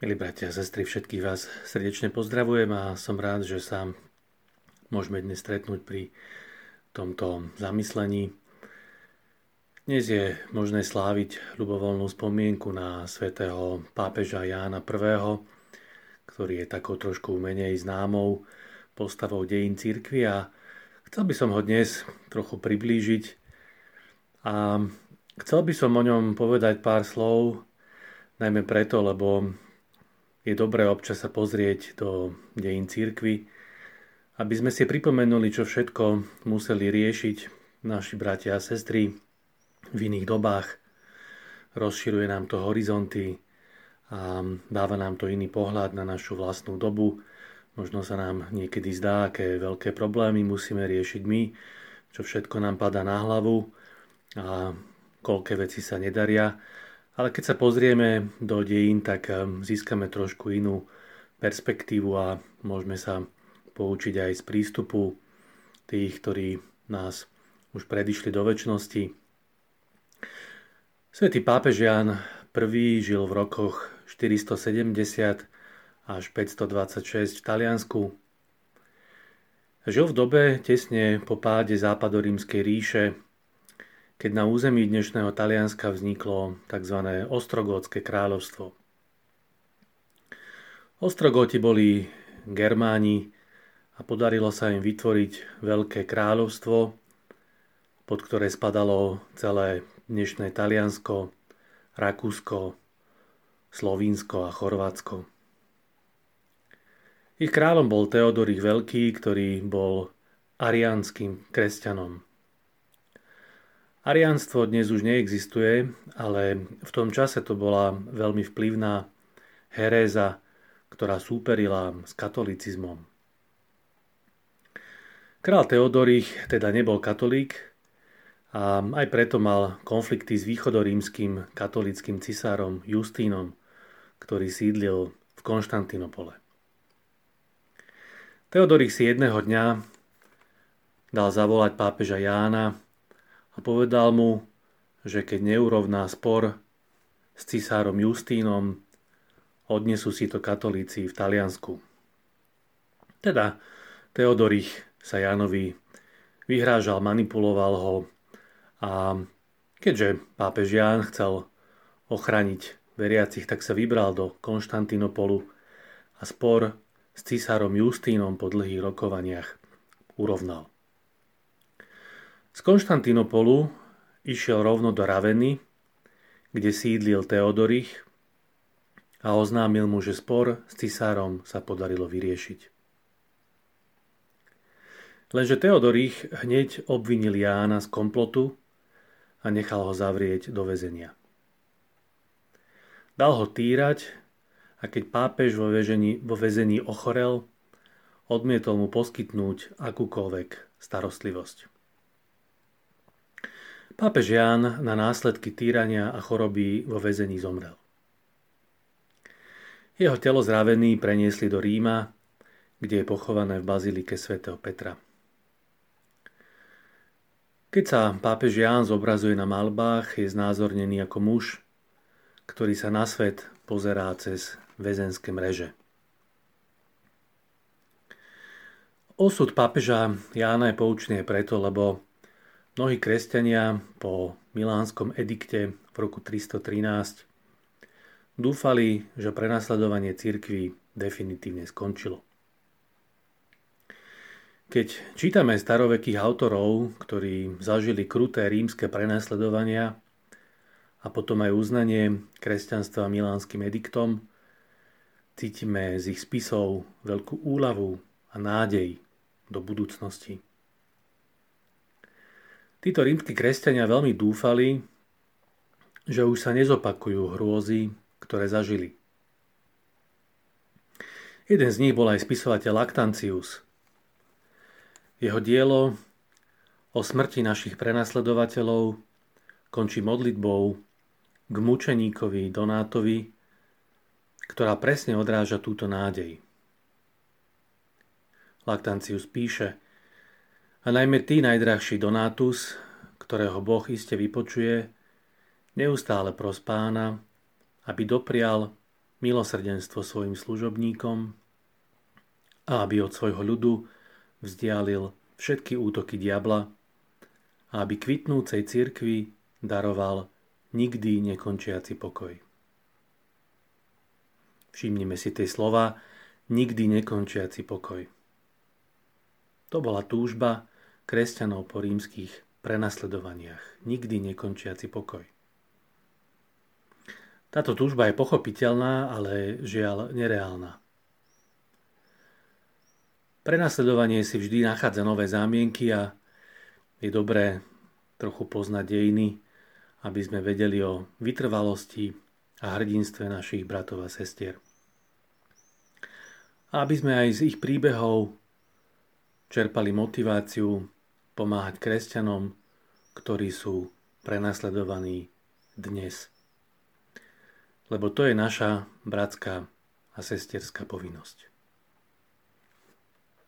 Milí bratia a sestry, všetkých vás srdečne pozdravujem a som rád, že sa môžeme dnes stretnúť pri tomto zamyslení. Dnes je možné sláviť ľubovoľnú spomienku na svätého pápeža Jána I., ktorý je takou trošku menej známou postavou dejín církvy a chcel by som ho dnes trochu priblížiť a chcel by som o ňom povedať pár slov, najmä preto, lebo je dobré občas sa pozrieť do dejín církvy, aby sme si pripomenuli, čo všetko museli riešiť naši bratia a sestry v iných dobách. Rozširuje nám to horizonty a dáva nám to iný pohľad na našu vlastnú dobu. Možno sa nám niekedy zdá, aké veľké problémy musíme riešiť my, čo všetko nám pada na hlavu a koľké veci sa nedaria ale keď sa pozrieme do dejín, tak eh, získame trošku inú perspektívu a môžeme sa poučiť aj z prístupu tých, ktorí nás už predišli do väčšnosti. Svetý pápež Jan I žil v rokoch 470 až 526 v Taliansku. Žil v dobe tesne po páde západorímskej ríše, keď na území dnešného Talianska vzniklo tzv. Ostrogótske kráľovstvo. Ostrogóti boli Germáni a podarilo sa im vytvoriť veľké kráľovstvo, pod ktoré spadalo celé dnešné Taliansko, Rakúsko, Slovínsko a Chorvátsko. Ich kráľom bol Teodor ich Veľký, ktorý bol ariánskym kresťanom. Ariánstvo dnes už neexistuje, ale v tom čase to bola veľmi vplyvná heréza, ktorá súperila s katolicizmom. Král Teodorich teda nebol katolík a aj preto mal konflikty s východorímským katolickým cisárom Justínom, ktorý sídlil v Konštantinopole. Teodorich si jedného dňa dal zavolať pápeža Jána, povedal mu, že keď neurovná spor s cisárom Justínom, odnesú si to katolíci v Taliansku. Teda Teodorich sa Jánovi vyhrážal, manipuloval ho a keďže pápež Ján chcel ochrániť veriacich, tak sa vybral do Konštantinopolu a spor s cisárom Justínom po dlhých rokovaniach urovnal. Z Konštantinopolu išiel rovno do Raveny, kde sídlil Teodorich a oznámil mu, že spor s cisárom sa podarilo vyriešiť. Lenže Teodorich hneď obvinil Jána z komplotu a nechal ho zavrieť do väzenia. Dal ho týrať a keď pápež vo väzení, vo väzení ochorel, odmietol mu poskytnúť akúkoľvek starostlivosť. Pápež Ján na následky týrania a choroby vo väzení zomrel. Jeho telo zravený preniesli do Ríma, kde je pochované v bazilike svätého Petra. Keď sa pápež Ján zobrazuje na malbách, je znázornený ako muž, ktorý sa na svet pozerá cez väzenské mreže. Osud pápeža Jána je poučný preto, lebo Mnohí kresťania po milánskom edikte v roku 313 dúfali, že prenasledovanie cirkvy definitívne skončilo. Keď čítame starovekých autorov, ktorí zažili kruté rímske prenasledovania a potom aj uznanie kresťanstva milánskym ediktom, cítime z ich spisov veľkú úľavu a nádej do budúcnosti. Títo rímsky kresťania veľmi dúfali, že už sa nezopakujú hrôzy, ktoré zažili. Jeden z nich bol aj spisovateľ Lactantius. Jeho dielo o smrti našich prenasledovateľov končí modlitbou k mučeníkovi Donátovi, ktorá presne odráža túto nádej. Lactantius píše – a najmä ty, najdrahší Donátus, ktorého Boh iste vypočuje, neustále pros pána, aby doprial, milosrdenstvo svojim služobníkom a aby od svojho ľudu vzdialil všetky útoky diabla a aby kvitnúcej cirkvi daroval nikdy nekončiaci pokoj. Všimnime si tie slova, nikdy nekončiaci pokoj. To bola túžba kresťanov po rímskych prenasledovaniach. Nikdy nekončiaci pokoj. Táto túžba je pochopiteľná, ale žiaľ nereálna. Prenasledovanie si vždy nachádza nové zámienky a je dobré trochu poznať dejiny, aby sme vedeli o vytrvalosti a hrdinstve našich bratov a sestier. A aby sme aj z ich príbehov čerpali motiváciu pomáhať kresťanom, ktorí sú prenasledovaní dnes. Lebo to je naša bratská a sestierská povinnosť.